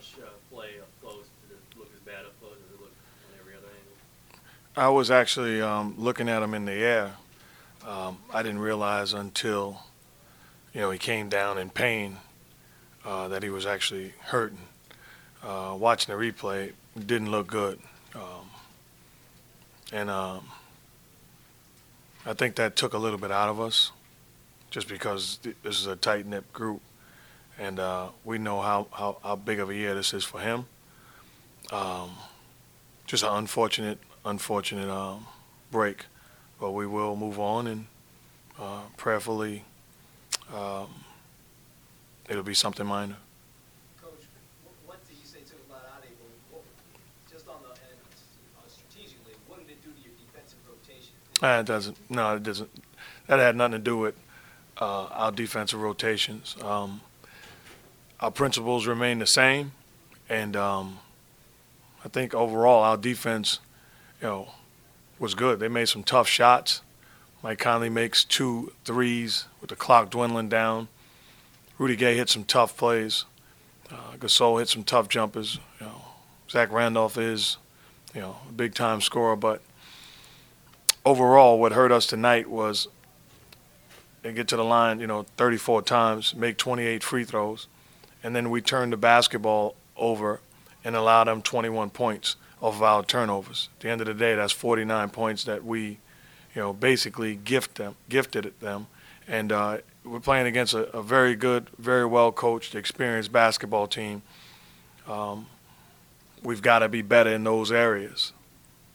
rush uh, play up close? Did it look as bad up close as it looked on every other angle? I was actually um, looking at him in the air. Um, I didn't realize until, you know, he came down in pain uh, that he was actually hurting. Uh, watching the replay, didn't look good. Um, and um, I think that took a little bit out of us just because this is a tight knit group. And uh, we know how, how, how big of a year this is for him. Um, just an unfortunate, unfortunate um, break. But we will move on and uh, prayerfully um, it'll be something minor. Coach, what did you say to him about Ade? Just on the, uh, strategically, what did it do to your defensive rotation? Uh, It doesn't. No, it doesn't. That had nothing to do with uh, our defensive rotations. Um, our principles remain the same, and um, I think overall our defense, you know, was good. They made some tough shots. Mike Conley makes two threes with the clock dwindling down. Rudy Gay hit some tough plays. Uh, Gasol hit some tough jumpers. You know, Zach Randolph is, you know, a big time scorer, but overall, what hurt us tonight was they get to the line, you know, 34 times, make 28 free throws, and then we turn the basketball over and allow them 21 points of our turnovers. At the end of the day, that's 49 points that we, you know, basically gift them, gifted them, and uh, we're playing against a, a very good, very well coached, experienced basketball team. Um, we've got to be better in those areas.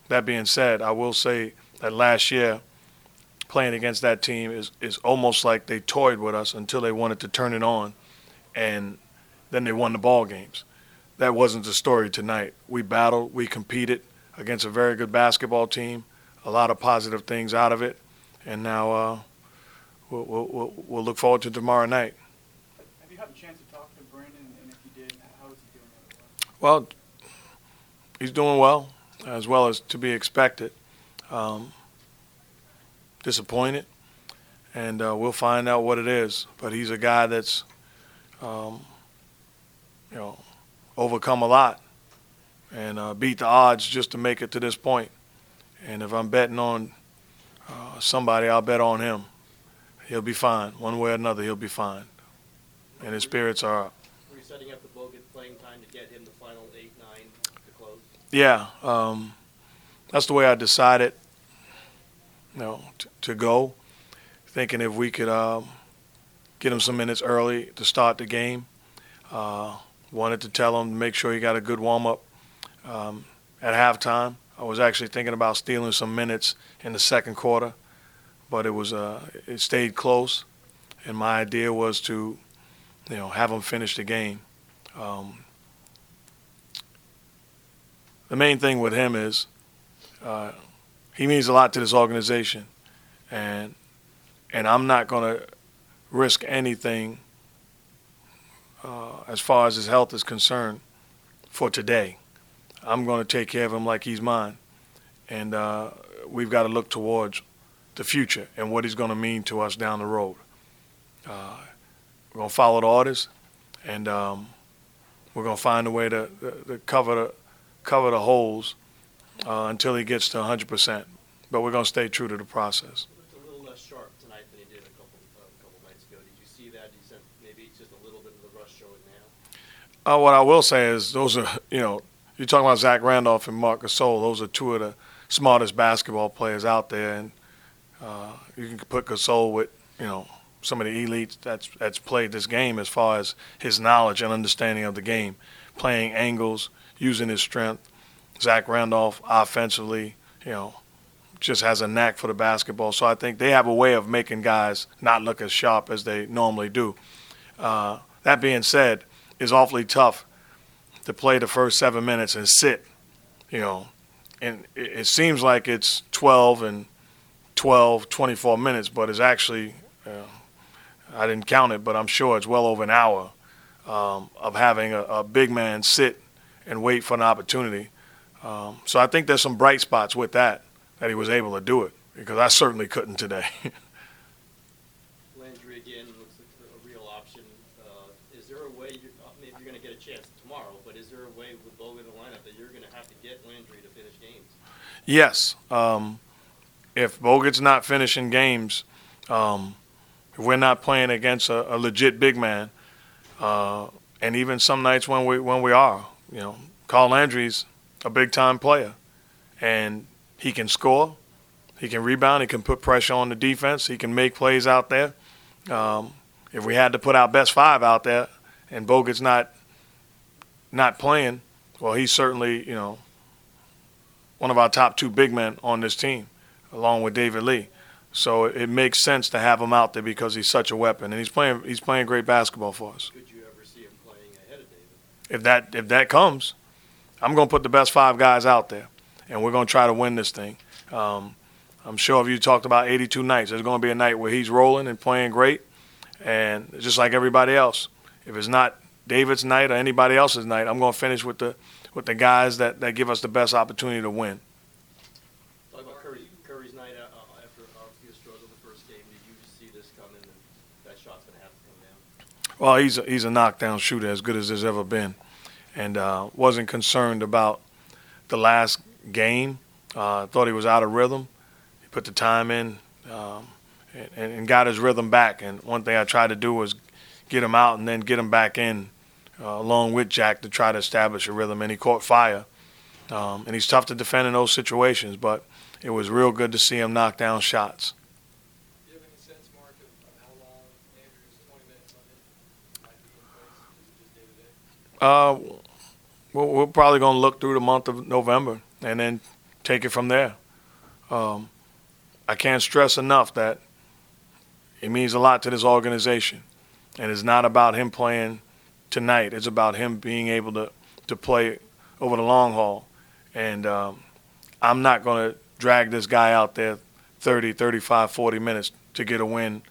That being said, I will say that last year, playing against that team is, is almost like they toyed with us until they wanted to turn it on, and then they won the ball games. That wasn't the story tonight. We battled, we competed against a very good basketball team, a lot of positive things out of it, and now uh, we'll, we'll, we'll, look forward to tomorrow night. Have you had a chance to talk to Brandon, and if you did, how is he doing? Well, he's doing well, as well as to be expected. Um, disappointed, and uh, we'll find out what it is. But he's a guy that's, um, you know, overcome a lot and uh, beat the odds just to make it to this point. And if I'm betting on uh, somebody, I'll bet on him. He'll be fine. One way or another, he'll be fine. And his spirits are up. Were you setting up the Bogut playing time to get him the final eight, nine to close? Yeah, um, that's the way I decided, you know, t- to go. Thinking if we could um, get him some minutes early to start the game. Uh, wanted to tell him to make sure he got a good warm up um, at halftime. I was actually thinking about stealing some minutes in the second quarter, but it was uh, it stayed close, and my idea was to, you know, have him finish the game. Um, the main thing with him is uh, he means a lot to this organization, and and I'm not going to risk anything uh, as far as his health is concerned for today. I'm going to take care of him like he's mine, and uh, we've got to look towards the future and what he's going to mean to us down the road. Uh, we're going to follow the orders, and um, we're going to find a way to, to, cover the cover the holes uh, until he gets to 100%. But we're going to stay true to the process. He looked a little less sharp tonight than he did a couple, uh, a couple nights ago. Did you see that? You said maybe it's just a little bit of the rush showing now. Uh, what I will say is those are, you know, you're talking about Zach Randolph and Marc Gasol. Those are two of the smartest basketball players out there, and uh, you can put Gasol with, you know, some of the elites that's that's played this game as far as his knowledge and understanding of the game, playing angles, using his strength. Zach Randolph offensively, you know, just has a knack for the basketball. So I think they have a way of making guys not look as sharp as they normally do. Uh, that being said, it's awfully tough to play the first seven minutes and sit, you know, and it, it seems like it's 12 and 12, 24 minutes, but it's actually, uh, I didn't count it, but I'm sure it's well over an hour um, of having a, a big man sit and wait for an opportunity. Um, so I think there's some bright spots with that, that he was able to do it, because I certainly couldn't today. Landry again looks like a real option. Uh, is there a way, you're, uh, maybe you're going to get a chance tomorrow, but is there a way with Bogut in the lineup that you're gonna have to get Landry to finish games? Yes. Um, if Bogut's not finishing games, um, if we're not playing against a, a legit big man, uh, and even some nights when we when we are, you know, Carl Landry's a big time player, and he can score, he can rebound, he can put pressure on the defense, he can make plays out there. Um, if we had to put our best five out there, and Bogut's not not playing, well, he's certainly you know one of our top two big men on this team, along with David Lee. So it makes sense to have him out there because he's such a weapon, and he's playing he's playing great basketball for us. Could you ever see him playing ahead of David? If that if that comes, I'm going to put the best five guys out there, and we're going to try to win this thing. Um, I'm sure if you talked about 82 nights, there's going to be a night where he's rolling and playing great, and just like everybody else, if it's not David's night or anybody else's night, I'm going to finish with the with the guys that, that give us the best opportunity to win. Talk about Curry, Curry's night uh, uh, after a struggle the first game. Did you see this coming and that shot's gonna have to come down? Well, he's a, he's a knockdown shooter as good as there's ever been, and uh, wasn't concerned about the last game. Uh, thought he was out of rhythm. He put the time in um, and, and got his rhythm back. And one thing I tried to do was get him out and then get him back in uh, along with Jack to try to establish a rhythm. And he caught fire. Um, and he's tough to defend in those situations, but it was real good to see him knock down shots. Do you have any sense, Mark, of, of how long Andrew's twenty minutes on it might be in place? Is it just day day? Uh, we're, we're probably going to look through the month of November and then take it from there. Um, I can't stress enough that it means a lot to this organization, and it's not about him playing tonight. It's about him being able to to play over the long haul, and um, I'm not going to drag this guy out there 30, 35, 40 minutes to get a win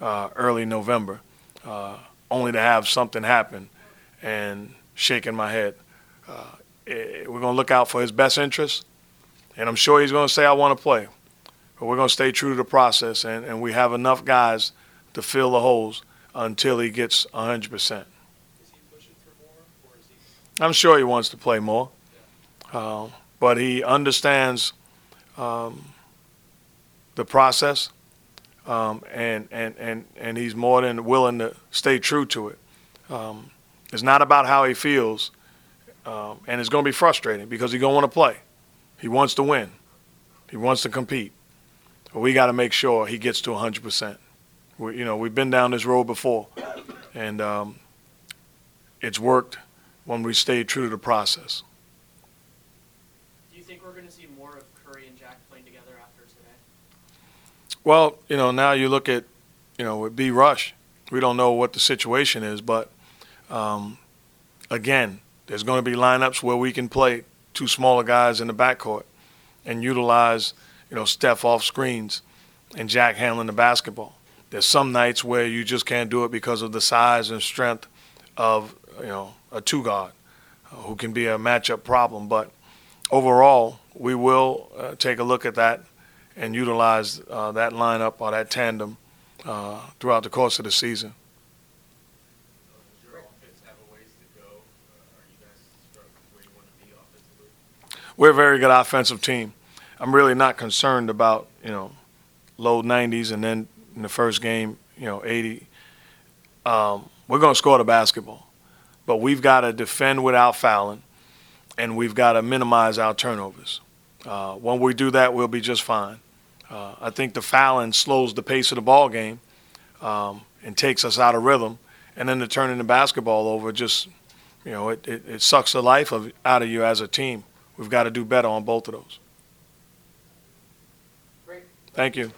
uh, early November, uh, only to have something happen and shaking my head. Uh, eh, we're going to look out for his best interests, and I'm sure he's going to say, I want to play. But we're going to stay true to the process, and, and we have enough guys to fill the holes until he gets 100%. Is he pushing for more, or is he? I'm sure he wants to play more, uh, but he understands um, the process, um, and, and, and, and he's more than willing to stay true to it. Um, it's not about how he feels, um, and it's going to be frustrating because he's going to want to play. He wants to win. He wants to compete. But we got to make sure he gets to 100%. We, you know, we've been down this road before, and um, it's worked when we stay true to the process. Do you think we're going to see more of Curry and Jack playing together after today? Well, you know, now you look at, you know, with B Rush, we don't know what the situation is, but um, again, there's going to be lineups where we can play two smaller guys in the backcourt and utilize, you know, Steph off screens and Jack handling the basketball. There's some nights where you just can't do it because of the size and strength of, you know, a two guard uh, who can be a matchup problem. But overall, we will uh, take a look at that and utilize uh, that lineup or that tandem uh, throughout the course of the season. Uh? We're a very good offensive team. I'm really not concerned about you know low 90s and then in the first game you know 80. Um, we're going to score the basketball, but we've got to defend without fouling, and we've got to minimize our turnovers. Uh, when we do that, we'll be just fine. Uh, I think the fouling slows the pace of the ball game um, and takes us out of rhythm, and then the turning the basketball over just you know it, it, it sucks the life of out of you as a team. We've got to do better on both of those. Great. Thank you.